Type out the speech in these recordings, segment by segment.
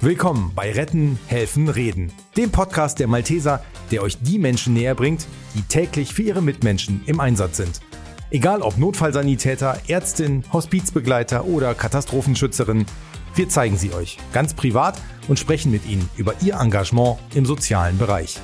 Willkommen bei Retten, Helfen, Reden, dem Podcast der Malteser, der euch die Menschen näher bringt, die täglich für ihre Mitmenschen im Einsatz sind. Egal ob Notfallsanitäter, Ärztin, Hospizbegleiter oder Katastrophenschützerin, wir zeigen sie euch ganz privat und sprechen mit ihnen über ihr Engagement im sozialen Bereich.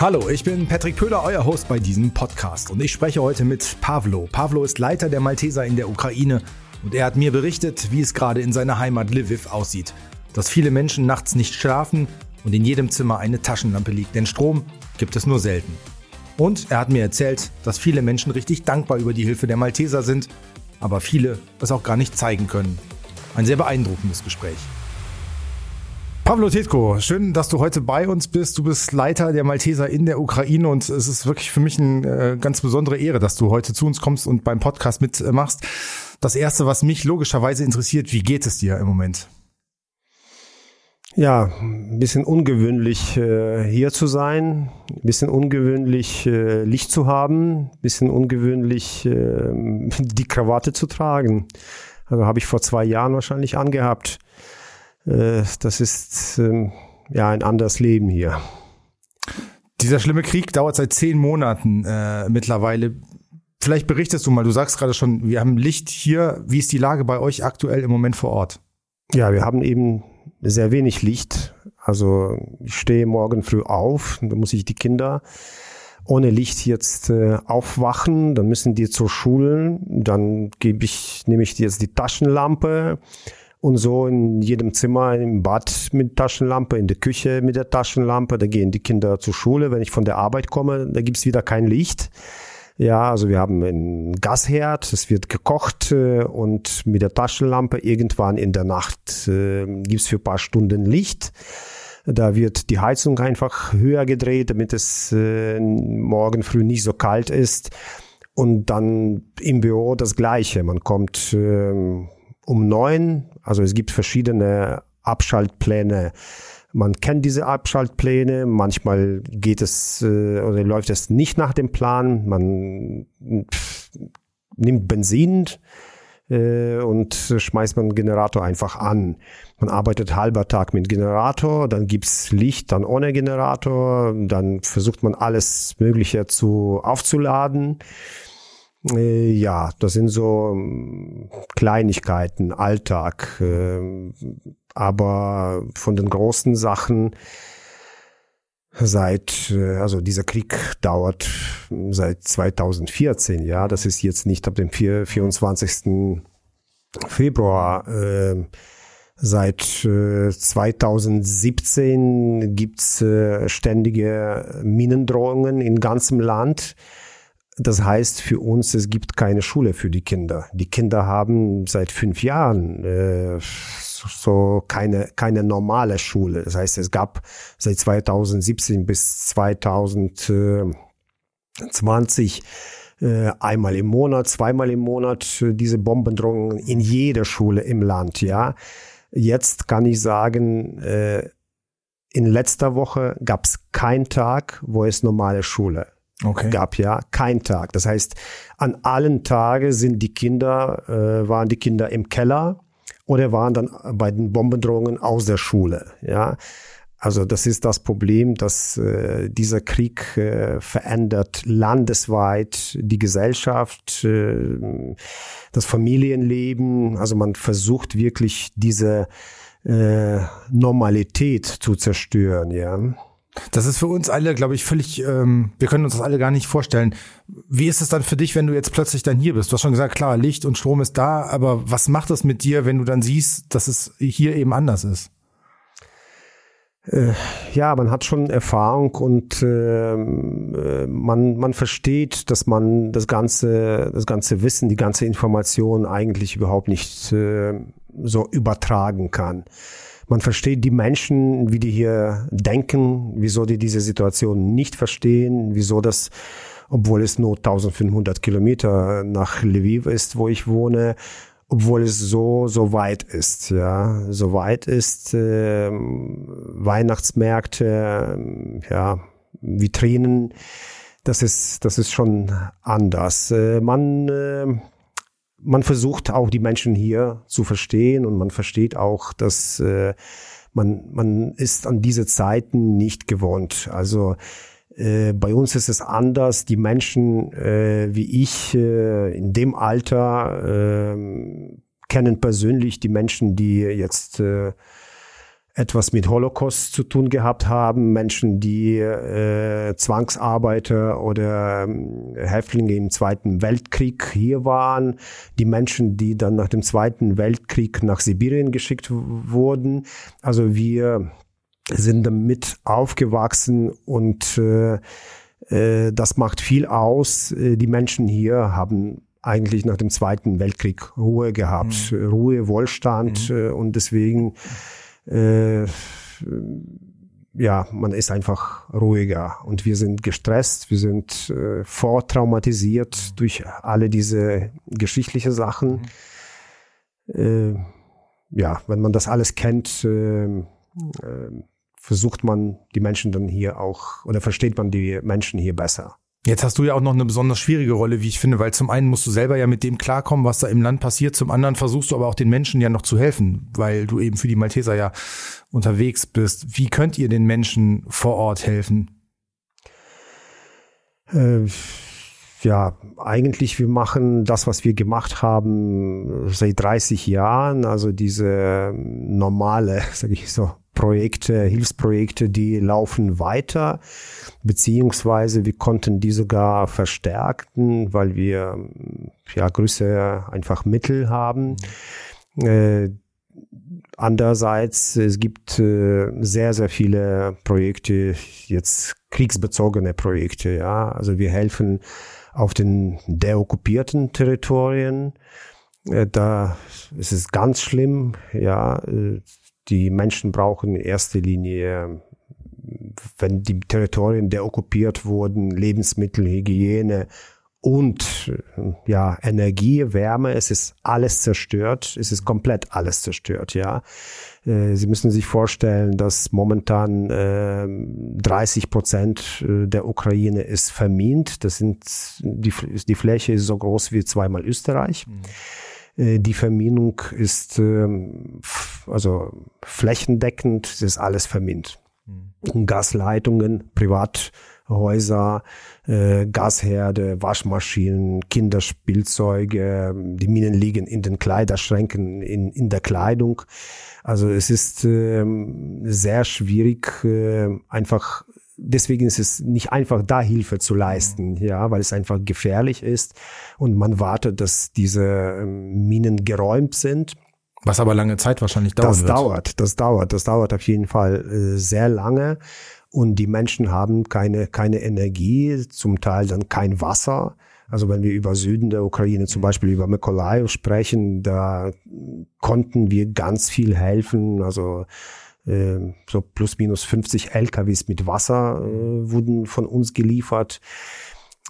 Hallo, ich bin Patrick Pöhler, euer Host bei diesem Podcast und ich spreche heute mit Pavlo. Pavlo ist Leiter der Malteser in der Ukraine und er hat mir berichtet, wie es gerade in seiner Heimat Lviv aussieht. Dass viele Menschen nachts nicht schlafen und in jedem Zimmer eine Taschenlampe liegt, denn Strom gibt es nur selten. Und er hat mir erzählt, dass viele Menschen richtig dankbar über die Hilfe der Malteser sind, aber viele es auch gar nicht zeigen können. Ein sehr beeindruckendes Gespräch. Pavlo Tetko, schön, dass du heute bei uns bist. Du bist Leiter der Malteser in der Ukraine und es ist wirklich für mich eine äh, ganz besondere Ehre, dass du heute zu uns kommst und beim Podcast mitmachst. Das erste, was mich logischerweise interessiert, wie geht es dir im Moment? Ja, ein bisschen ungewöhnlich äh, hier zu sein, ein bisschen ungewöhnlich äh, Licht zu haben, ein bisschen ungewöhnlich äh, die Krawatte zu tragen. Also habe ich vor zwei Jahren wahrscheinlich angehabt. Das ist ähm, ja ein anderes Leben hier. Dieser schlimme Krieg dauert seit zehn Monaten mittlerweile. Vielleicht berichtest du mal, du sagst gerade schon, wir haben Licht hier. Wie ist die Lage bei euch aktuell im Moment vor Ort? Ja, wir haben eben sehr wenig Licht. Also ich stehe morgen früh auf, da muss ich die Kinder ohne Licht jetzt äh, aufwachen, dann müssen die zur Schule, dann gebe ich, nehme ich jetzt die Taschenlampe, und so in jedem Zimmer, im Bad mit Taschenlampe, in der Küche mit der Taschenlampe. Da gehen die Kinder zur Schule. Wenn ich von der Arbeit komme, da gibt's wieder kein Licht. Ja, also wir haben einen Gasherd, es wird gekocht äh, und mit der Taschenlampe irgendwann in der Nacht äh, gibt's für paar Stunden Licht. Da wird die Heizung einfach höher gedreht, damit es äh, morgen früh nicht so kalt ist. Und dann im Büro das Gleiche. Man kommt äh, um neun also es gibt verschiedene Abschaltpläne. Man kennt diese Abschaltpläne. Manchmal geht es äh, oder läuft es nicht nach dem Plan. Man pff, nimmt Benzin äh, und schmeißt man den Generator einfach an. Man arbeitet halber Tag mit Generator, dann gibt's Licht, dann ohne Generator, dann versucht man alles Mögliche zu aufzuladen. Äh, ja, das sind so ähm, Kleinigkeiten, Alltag. Aber von den großen Sachen seit, äh, also dieser Krieg dauert seit 2014, ja, das ist jetzt nicht ab dem 24. Februar. Ähm, seit 2017 äh, gibt's ständige Minendrohungen in ganzem Land. Das heißt für uns, es gibt keine Schule für die Kinder. Die Kinder haben seit fünf Jahren äh, so keine, keine normale Schule. Das heißt, es gab seit 2017 bis 2020 äh, einmal im Monat, zweimal im Monat äh, diese Bombendrohungen in jeder Schule im Land. Ja, jetzt kann ich sagen, äh, in letzter Woche gab es keinen Tag, wo es normale Schule okay. gab ja kein Tag. Das heißt, an allen Tagen sind die Kinder, äh, waren die Kinder im Keller oder waren dann bei den Bombendrohungen aus der Schule. Ja, also das ist das Problem, dass äh, dieser Krieg äh, verändert landesweit die Gesellschaft, äh, das Familienleben. Also man versucht wirklich diese äh, Normalität zu zerstören. Ja. Das ist für uns alle, glaube ich, völlig, ähm, wir können uns das alle gar nicht vorstellen. Wie ist es dann für dich, wenn du jetzt plötzlich dann hier bist? Du hast schon gesagt, klar, Licht und Strom ist da, aber was macht das mit dir, wenn du dann siehst, dass es hier eben anders ist? Äh, ja, man hat schon Erfahrung und ähm, äh, man, man versteht, dass man das ganze, das ganze Wissen, die ganze Information eigentlich überhaupt nicht äh, so übertragen kann. Man versteht die Menschen, wie die hier denken, wieso die diese Situation nicht verstehen, wieso das, obwohl es nur 1500 Kilometer nach Lviv ist, wo ich wohne, obwohl es so so weit ist, ja, so weit ist, äh, Weihnachtsmärkte, äh, ja, Vitrinen, das ist das ist schon anders. Äh, man äh, man versucht auch die Menschen hier zu verstehen und man versteht auch, dass äh, man, man ist an diese Zeiten nicht gewohnt. Also äh, bei uns ist es anders. Die Menschen äh, wie ich äh, in dem Alter äh, kennen persönlich die Menschen, die jetzt äh, etwas mit Holocaust zu tun gehabt haben, Menschen, die äh, Zwangsarbeiter oder äh, Häftlinge im Zweiten Weltkrieg hier waren, die Menschen, die dann nach dem Zweiten Weltkrieg nach Sibirien geschickt wurden. Also wir sind damit aufgewachsen und äh, äh, das macht viel aus. Äh, die Menschen hier haben eigentlich nach dem Zweiten Weltkrieg Ruhe gehabt, mhm. Ruhe, Wohlstand mhm. äh, und deswegen äh, ja, man ist einfach ruhiger und wir sind gestresst, wir sind äh, vortraumatisiert durch alle diese geschichtliche Sachen. Äh, ja, wenn man das alles kennt, äh, äh, versucht man die Menschen dann hier auch oder versteht man die Menschen hier besser. Jetzt hast du ja auch noch eine besonders schwierige Rolle, wie ich finde, weil zum einen musst du selber ja mit dem klarkommen, was da im Land passiert, zum anderen versuchst du aber auch den Menschen ja noch zu helfen, weil du eben für die Malteser ja unterwegs bist. Wie könnt ihr den Menschen vor Ort helfen? Äh, ja, eigentlich wir machen das, was wir gemacht haben seit 30 Jahren, also diese normale, sage ich so, Projekte, Hilfsprojekte, die laufen weiter, beziehungsweise wir konnten die sogar verstärken, weil wir ja größere einfach Mittel haben. Mhm. Äh, andererseits, es gibt äh, sehr, sehr viele Projekte, jetzt kriegsbezogene Projekte, ja. Also wir helfen auf den deokkupierten Territorien. Äh, da ist es ganz schlimm, ja. Die Menschen brauchen in erster Linie, wenn die Territorien deokkupiert wurden, Lebensmittel, Hygiene und ja, Energie, Wärme, es ist alles zerstört, es ist komplett alles zerstört, ja. Äh, Sie müssen sich vorstellen, dass momentan äh, 30 Prozent äh, der Ukraine ist vermint. Das sind die, die Fläche ist so groß wie zweimal Österreich. Mhm. Äh, die Verminung ist ähm, also flächendeckend, es ist alles vermint. Mhm. Gasleitungen, Privathäuser, äh, Gasherde, Waschmaschinen, Kinderspielzeuge, die Minen liegen in den Kleiderschränken, in, in der Kleidung. Also es ist äh, sehr schwierig, äh, einfach deswegen ist es nicht einfach, da Hilfe zu leisten, mhm. ja, weil es einfach gefährlich ist und man wartet, dass diese ähm, Minen geräumt sind. Was aber lange Zeit wahrscheinlich dauert. Das wird. dauert, das dauert, das dauert auf jeden Fall äh, sehr lange und die Menschen haben keine, keine Energie, zum Teil dann kein Wasser. Also wenn wir über Süden der Ukraine, zum Beispiel über Mykolaiv sprechen, da konnten wir ganz viel helfen. Also äh, so plus minus 50 LKWs mit Wasser äh, wurden von uns geliefert.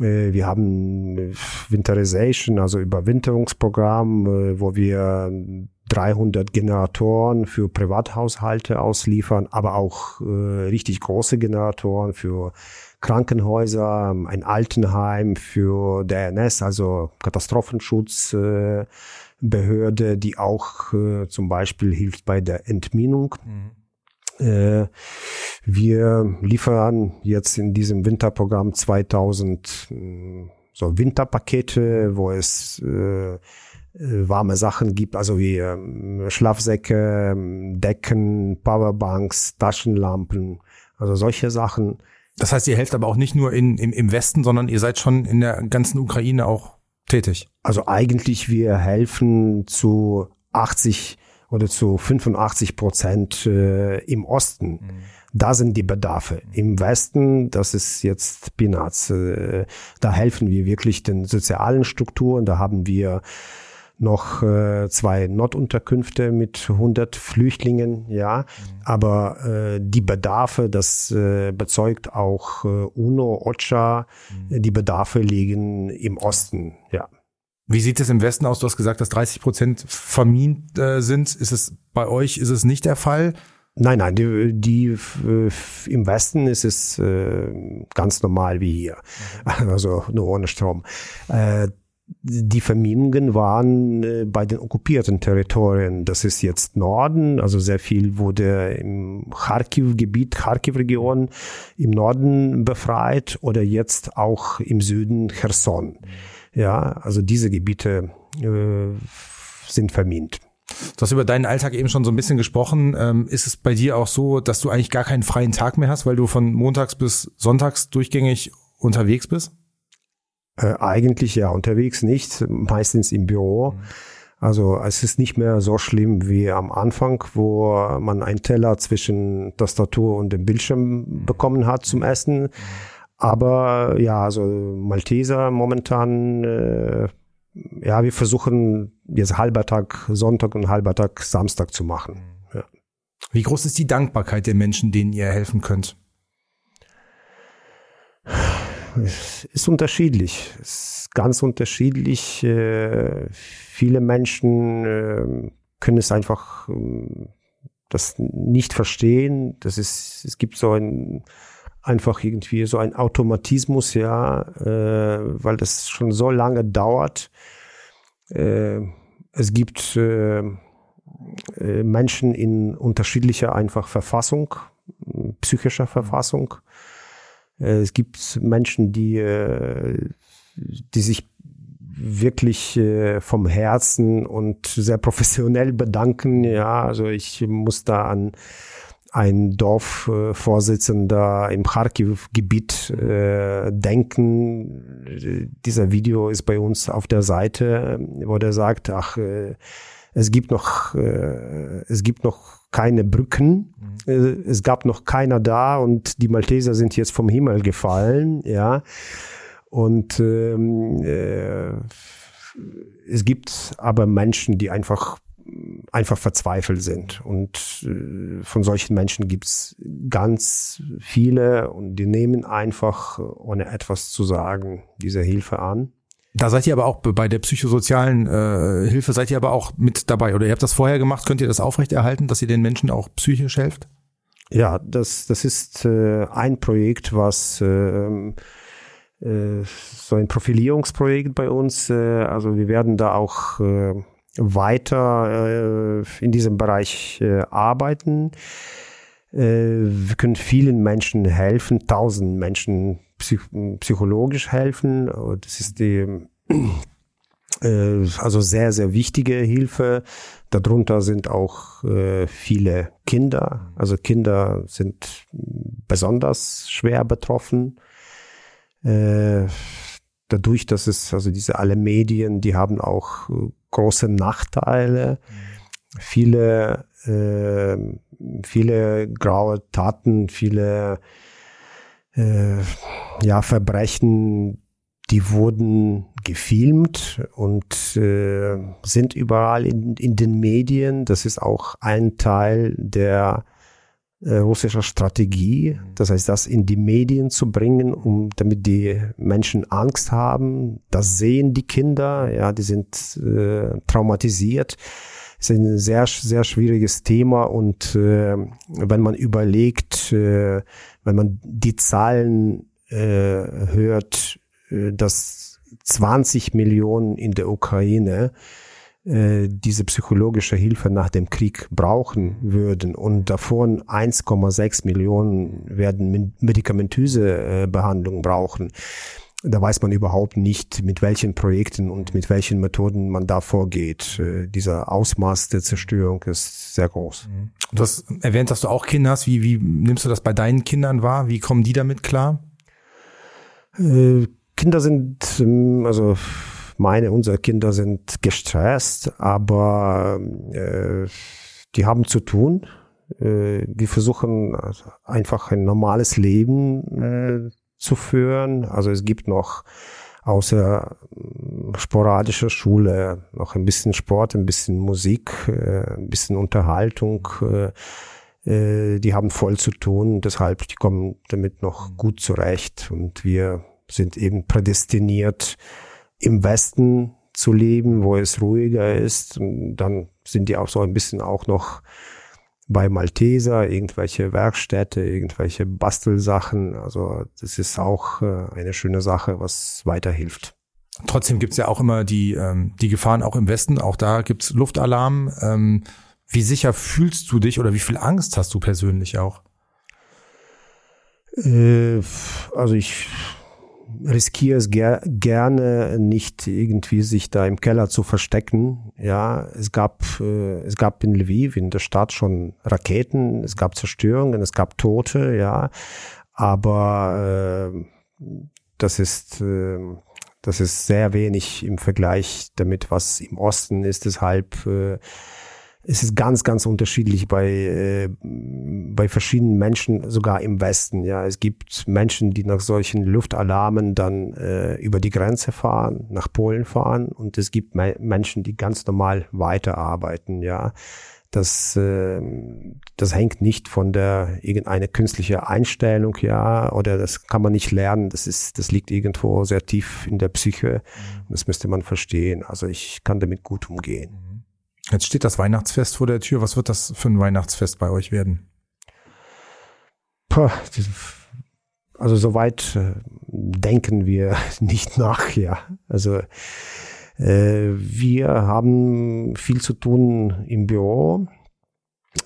Äh, wir haben Winterization, also Überwinterungsprogramm, äh, wo wir 300 Generatoren für Privathaushalte ausliefern, aber auch äh, richtig große Generatoren für Krankenhäuser, ein Altenheim für DNS, also Katastrophenschutzbehörde, äh, die auch äh, zum Beispiel hilft bei der Entminung. Mhm. Äh, wir liefern jetzt in diesem Winterprogramm 2000 äh, so Winterpakete, wo es äh, warme Sachen gibt, also wie äh, Schlafsäcke, Decken, Powerbanks, Taschenlampen, also solche Sachen. Das heißt, ihr helft aber auch nicht nur in, im, im Westen, sondern ihr seid schon in der ganzen Ukraine auch tätig. Also eigentlich wir helfen zu 80 oder zu 85 Prozent äh, im Osten. Mhm. Da sind die Bedarfe. Im Westen, das ist jetzt Peanuts. Äh, da helfen wir wirklich den sozialen Strukturen. Da haben wir noch äh, zwei Notunterkünfte mit 100 Flüchtlingen, ja. Mhm. Aber äh, die Bedarfe, das äh, bezeugt auch äh, UNO, OCHA, mhm. die Bedarfe liegen im Osten, ja. Wie sieht es im Westen aus? Du hast gesagt, dass 30 Prozent vermint äh, sind. Ist es bei euch ist es nicht der Fall? Nein, nein, die, die im Westen ist es äh, ganz normal wie hier. Mhm. Also nur ohne Strom. Äh, die Verminungen waren äh, bei den okkupierten Territorien. Das ist jetzt Norden, also sehr viel wurde im Kharkiv-Gebiet, Kharkiv-Region im Norden befreit oder jetzt auch im Süden Cherson. Ja, also diese Gebiete äh, sind vermint. Du hast über deinen Alltag eben schon so ein bisschen gesprochen. Ähm, ist es bei dir auch so, dass du eigentlich gar keinen freien Tag mehr hast, weil du von montags bis sonntags durchgängig unterwegs bist? Äh, eigentlich ja, unterwegs nicht, meistens im Büro. Mhm. Also es ist nicht mehr so schlimm wie am Anfang, wo man einen Teller zwischen Tastatur und dem Bildschirm bekommen hat zum Essen. Mhm. Aber ja, also Malteser momentan, äh, ja, wir versuchen jetzt halber Tag Sonntag und halber Tag Samstag zu machen. Mhm. Ja. Wie groß ist die Dankbarkeit der Menschen, denen ihr helfen könnt? Es ist unterschiedlich. Ist ganz unterschiedlich. Äh, viele Menschen äh, können es einfach äh, das nicht verstehen. Das ist, es gibt so ein einfach irgendwie so ein Automatismus, ja, äh, weil das schon so lange dauert. Äh, es gibt äh, äh Menschen in unterschiedlicher einfach Verfassung, psychischer Verfassung. Äh, es gibt Menschen, die, äh, die sich wirklich äh, vom Herzen und sehr professionell bedanken. Ja, also ich muss da an ein Dorfvorsitzender im Kharkiv-Gebiet äh, denken. Dieser Video ist bei uns auf der Seite, wo der sagt, ach, äh, es gibt noch, äh, es gibt noch keine Brücken. Mhm. Äh, es gab noch keiner da und die Malteser sind jetzt vom Himmel gefallen, ja. Und ähm, äh, es gibt aber Menschen, die einfach einfach verzweifelt sind. Und äh, von solchen Menschen gibt's ganz viele und die nehmen einfach, ohne etwas zu sagen, diese Hilfe an. Da seid ihr aber auch bei der psychosozialen äh, Hilfe seid ihr aber auch mit dabei oder ihr habt das vorher gemacht. Könnt ihr das aufrechterhalten, dass ihr den Menschen auch psychisch helft? Ja, das das ist äh, ein Projekt, was äh, äh, so ein Profilierungsprojekt bei uns. Äh, also wir werden da auch äh, weiter äh, in diesem Bereich arbeiten. Wir können vielen Menschen helfen, tausend Menschen psych psychologisch helfen. Das ist die äh, also sehr, sehr wichtige Hilfe. Darunter sind auch äh, viele Kinder. Also Kinder sind besonders schwer betroffen. Äh, dadurch, dass es, also diese alle Medien, die haben auch äh, große Nachteile. Viele, äh, viele graue Taten, viele äh, ja, Verbrechen, die wurden gefilmt und äh, sind überall in, in den Medien. Das ist auch ein Teil der äh, russischer Strategie. Das heißt, das in die Medien zu bringen, um damit die Menschen Angst haben. Das sehen die Kinder, ja, die sind äh, traumatisiert. Ist ein sehr, sehr schwieriges Thema und äh, wenn man überlegt, äh, wenn man die Zahlen äh, hört, äh, dass 20 Millionen in der Ukraine äh, diese psychologische Hilfe nach dem Krieg brauchen würden und davon 1,6 Millionen werden medikamentöse äh, Behandlung brauchen da weiß man überhaupt nicht, mit welchen Projekten und mit welchen Methoden man da vorgeht. Äh, dieser Ausmaß der Zerstörung ist sehr groß. Mhm. Du hast erwähnt, dass du auch Kinder hast. Wie, wie nimmst du das bei deinen Kindern wahr? Wie kommen die damit klar? Äh, Kinder sind, ähm, also meine, unsere Kinder sind gestresst, aber äh, die haben zu tun. Äh, wir versuchen also einfach ein normales Leben äh, zu führen. Also es gibt noch außer hm, sporadischer Schule noch ein bisschen Sport, ein bisschen Musik, äh, ein bisschen Unterhaltung. Äh, äh, die haben voll zu tun, deshalb die kommen damit noch gut zurecht und wir sind eben prädestiniert im Westen zu leben, wo es ruhiger ist. Und dann sind die auch so ein bisschen auch noch bei Malteser, irgendwelche Werkstätte, irgendwelche Bastelsachen. Also das ist auch äh, eine schöne Sache, was weiterhilft. Trotzdem gibt's ja auch immer die, ähm, die Gefahren auch im Westen. Auch da gibt's Luftalarm. Ähm, wie sicher fühlst du dich oder wie viel Angst hast du persönlich auch? Äh, also ich riskiere es ger gerne nicht irgendwie sich da im Keller zu verstecken. Ja, es gab äh, es gab in Lviv in der Stadt schon Raketen, es gab Zerstörungen, es gab Tote, ja, aber äh, das ist äh, das ist sehr wenig im Vergleich damit, was im Osten ist. Deshalb äh, es ist ganz, ganz unterschiedlich bei, äh, bei verschiedenen Menschen, sogar im Westen. Ja, es gibt Menschen, die nach solchen Luftalarmen dann äh, über die Grenze fahren, nach Polen fahren, und es gibt Me Menschen, die ganz normal weiterarbeiten. Ja, das, äh, das hängt nicht von der irgendeine künstliche Einstellung, ja, oder das kann man nicht lernen. Das ist, das liegt irgendwo sehr tief in der Psyche. Mhm. Das müsste man verstehen. Also ich kann damit gut umgehen. Jetzt steht das Weihnachtsfest vor der Tür. Was wird das für ein Weihnachtsfest bei euch werden? Puh, also soweit äh, denken wir nicht nach, ja. Also äh, wir haben viel zu tun im Büro.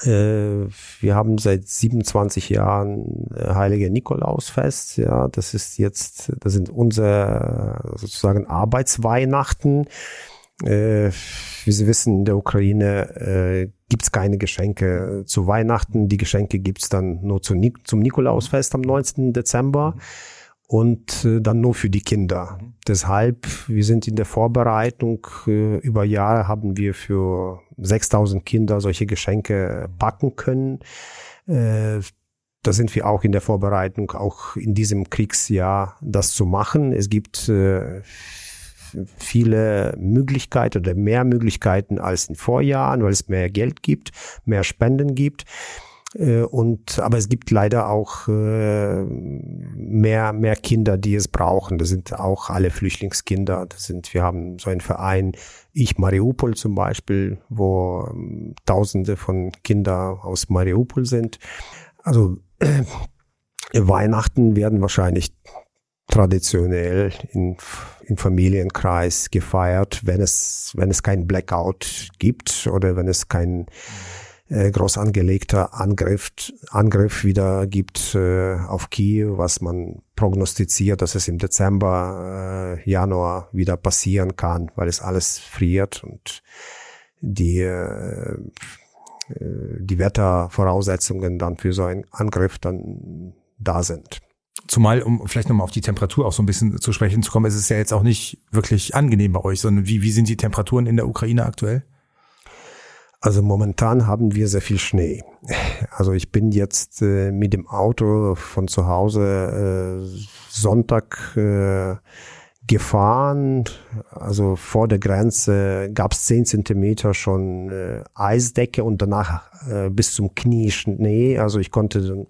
Äh, wir haben seit 27 Jahren äh, Heilige Nikolausfest. Ja, das ist jetzt, das sind unsere sozusagen Arbeitsweihnachten. Äh, wie Sie wissen, in der Ukraine äh, gibt es keine Geschenke zu Weihnachten. Die Geschenke gibt's dann nur zu, zum Nikolausfest am 19. Dezember und äh, dann nur für die Kinder. Deshalb, wir sind in der Vorbereitung. Äh, über Jahre haben wir für 6000 Kinder solche Geschenke backen können. Äh, da sind wir auch in der Vorbereitung, auch in diesem Kriegsjahr das zu machen. Es gibt äh, viele Möglichkeiten oder mehr Möglichkeiten als in Vorjahren, weil es mehr Geld gibt, mehr Spenden gibt. Äh, und aber es gibt leider auch äh, mehr mehr Kinder, die es brauchen. Das sind auch alle Flüchtlingskinder. Das sind wir haben so einen Verein, ich Mariupol zum Beispiel, wo ähm, Tausende von Kindern aus Mariupol sind. Also äh, Weihnachten werden wahrscheinlich traditionell in, im Familienkreis gefeiert, wenn es, wenn es kein Blackout gibt oder wenn es kein äh, groß angelegter Angriff, Angriff wieder gibt äh, auf Kiew, was man prognostiziert, dass es im Dezember, äh, Januar wieder passieren kann, weil es alles friert und die, äh, die Wettervoraussetzungen dann für so einen Angriff dann da sind. Zumal, um vielleicht nochmal auf die Temperatur auch so ein bisschen zu sprechen zu kommen, ist es ja jetzt auch nicht wirklich angenehm bei euch, sondern wie, wie sind die Temperaturen in der Ukraine aktuell? Also momentan haben wir sehr viel Schnee. Also ich bin jetzt äh, mit dem Auto von zu Hause äh, Sonntag äh, gefahren. Also vor der Grenze gab es zehn Zentimeter schon äh, Eisdecke und danach äh, bis zum Knie Schnee. Also ich konnte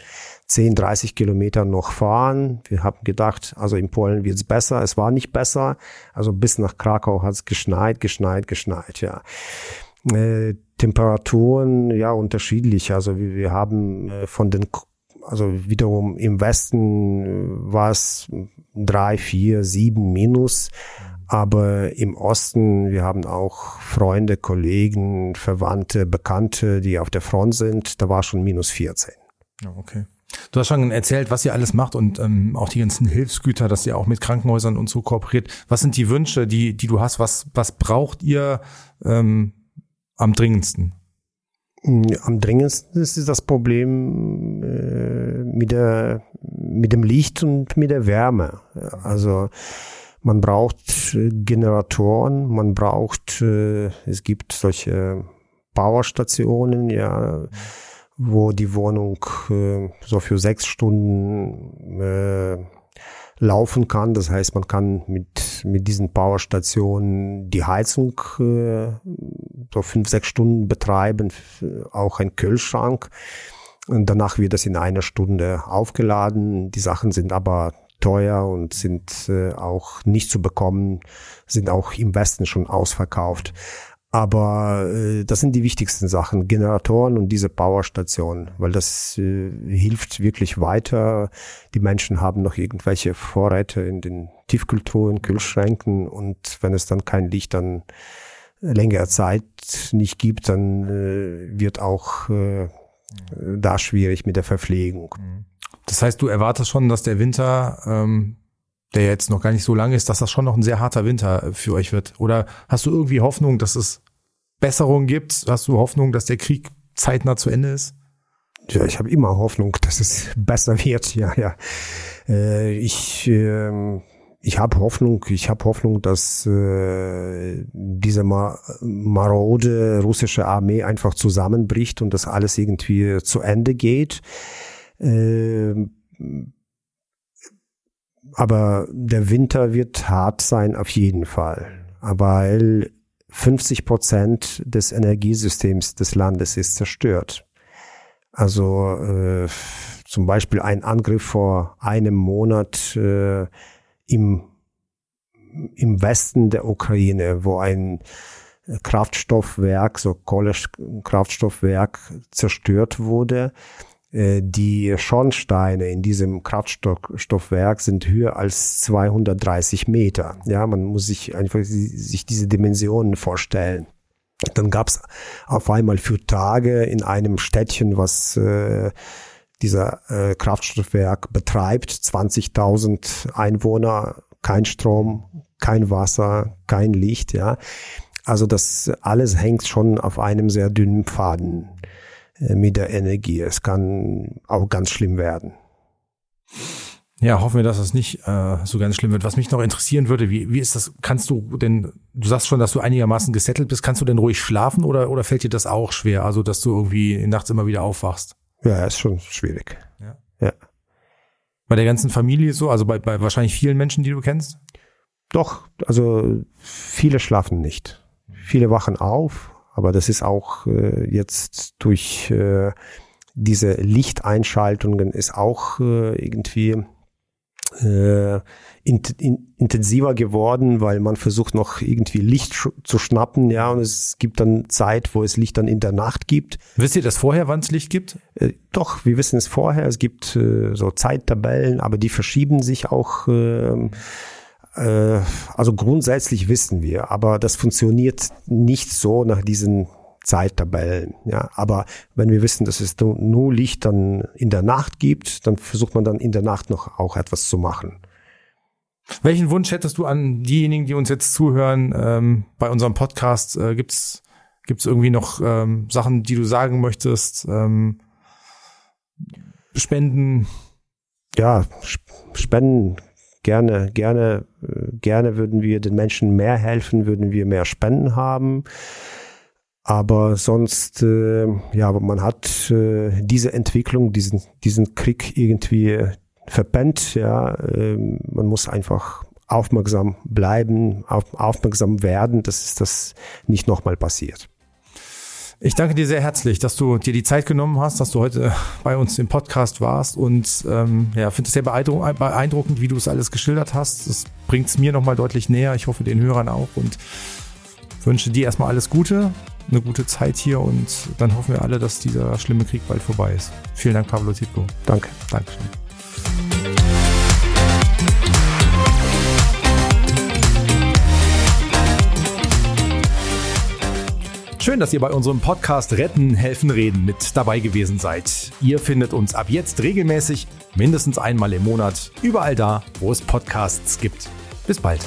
10, 30 Kilometer noch fahren. Wir haben gedacht, also in Polen wird's besser. Es war nicht besser. Also bis nach Krakau hat's geschneit, geschneit, geschneit, ja. Äh, Temperaturen, ja, unterschiedlich. Also wir, wir haben äh, von den, also wiederum im Westen äh, war es drei, vier, sieben minus. Aber im Osten, wir haben auch Freunde, Kollegen, Verwandte, Bekannte, die auf der Front sind. Da war schon minus 14. okay. Du hast schon erzählt, was ihr alles macht und ähm, auch die ganzen Hilfsgüter, dass ihr auch mit Krankenhäusern und so kooperiert. Was sind die Wünsche, die, die du hast? Was, was braucht ihr ähm, am dringendsten? Am dringendsten ist das Problem äh, mit, der, mit dem Licht und mit der Wärme. Also man braucht äh, Generatoren, man braucht, äh, es gibt solche Powerstationen, ja wo die Wohnung äh, so für sechs Stunden äh, laufen kann. Das heißt, man kann mit, mit diesen Powerstationen die Heizung äh, so fünf, sechs Stunden betreiben, auch ein Kühlschrank. Und danach wird das in einer Stunde aufgeladen. Die Sachen sind aber teuer und sind äh, auch nicht zu bekommen, sind auch im Westen schon ausverkauft. Aber äh, das sind die wichtigsten Sachen, Generatoren und diese Powerstationen, weil das äh, hilft wirklich weiter. Die Menschen haben noch irgendwelche Vorräte in den Tiefkulturen, Kühlschränken und wenn es dann kein Licht dann längere Zeit nicht gibt, dann äh, wird auch äh, da schwierig mit der Verpflegung. Das heißt, du erwartest schon, dass der Winter ähm, der jetzt noch gar nicht so lang ist, dass das schon noch ein sehr harter Winter für euch wird? Oder hast du irgendwie Hoffnung, dass es Besserung gibt? Hast du Hoffnung, dass der Krieg zeitnah zu Ende ist? Ja, ich habe immer Hoffnung, dass es besser wird. Ja, ja. Äh, ich äh, ich habe Hoffnung. Ich habe Hoffnung, dass äh, diese ma marode russische Armee einfach zusammenbricht und das alles irgendwie zu Ende geht. Äh, aber der Winter wird hart sein auf jeden Fall. Weil 50 Prozent des Energiesystems des Landes ist zerstört. Also äh, zum Beispiel ein Angriff vor einem Monat äh, im, im Westen der Ukraine, wo ein Kraftstoffwerk, so Kohlekraftstoffwerk zerstört wurde die Schornsteine in diesem Kraftstoffwerk sind höher als 230 Meter. Ja, man muss sich einfach sich diese Dimensionen vorstellen. Dann gab es auf einmal für Tage in einem Städtchen, was äh, dieser äh, Kraftstoffwerk betreibt, 20.000 Einwohner, kein Strom, kein Wasser, kein Licht. Ja, also das alles hängt schon auf einem sehr dünnen Faden. Äh, mit der Energie. Es kann auch ganz schlimm werden. Ja, hoffen wir, dass das nicht äh, so ganz schlimm wird. Was mich noch interessieren würde, wie, wie ist das, kannst du denn, du sagst schon, dass du einigermaßen gesettelt bist, kannst du denn ruhig schlafen oder, oder fällt dir das auch schwer? Also, dass du irgendwie nachts immer wieder aufwachst? Ja, ist schon schwierig. Ja. ja. Bei der ganzen Familie so, also bei, bei wahrscheinlich vielen Menschen, die du kennst? Doch, also viele schlafen nicht. Viele wachen auf, aber das ist auch äh, jetzt durch äh, diese Lichteinschaltungen ist auch äh, irgendwie äh, in, in, intensiver geworden, weil man versucht noch irgendwie Licht sch zu schnappen, ja, und es gibt dann Zeit, wo es Licht dann in der Nacht gibt. Wisst ihr das vorher, wann es Licht gibt? Äh, doch, wir wissen es vorher. Es gibt äh, so Zeittabellen, aber die verschieben sich auch. Äh, also grundsätzlich wissen wir, aber das funktioniert nicht so nach diesen Zeittabellen. Ja, aber wenn wir wissen, dass es nur Licht dann in der Nacht gibt, dann versucht man dann in der Nacht noch auch etwas zu machen. Welchen Wunsch hättest du an diejenigen, die uns jetzt zuhören ähm, bei unserem Podcast? Äh, gibt's gibt's irgendwie noch ähm, Sachen, die du sagen möchtest? Ähm, spenden? Ja, Spenden gerne, gerne, gerne würden wir den Menschen mehr helfen, würden wir mehr Spenden haben. Aber sonst, äh, ja, man hat äh, diese Entwicklung, diesen, diesen Krieg irgendwie verpennt. Ja, äh, man muss einfach aufmerksam bleiben, auf, aufmerksam werden, dass das nicht nochmal passiert. Ich danke dir sehr herzlich, dass du dir die Zeit genommen hast, dass du heute bei uns im Podcast warst und ähm, ja, finde es sehr beeindruckend, wie du es alles geschildert hast. Das bringt es mir nochmal deutlich näher. Ich hoffe den Hörern auch und wünsche dir erstmal alles Gute, eine gute Zeit hier und dann hoffen wir alle, dass dieser schlimme Krieg bald vorbei ist. Vielen Dank, Pablo Titko. Danke. Dankeschön. Schön, dass ihr bei unserem Podcast Retten, Helfen, Reden mit dabei gewesen seid. Ihr findet uns ab jetzt regelmäßig, mindestens einmal im Monat, überall da, wo es Podcasts gibt. Bis bald.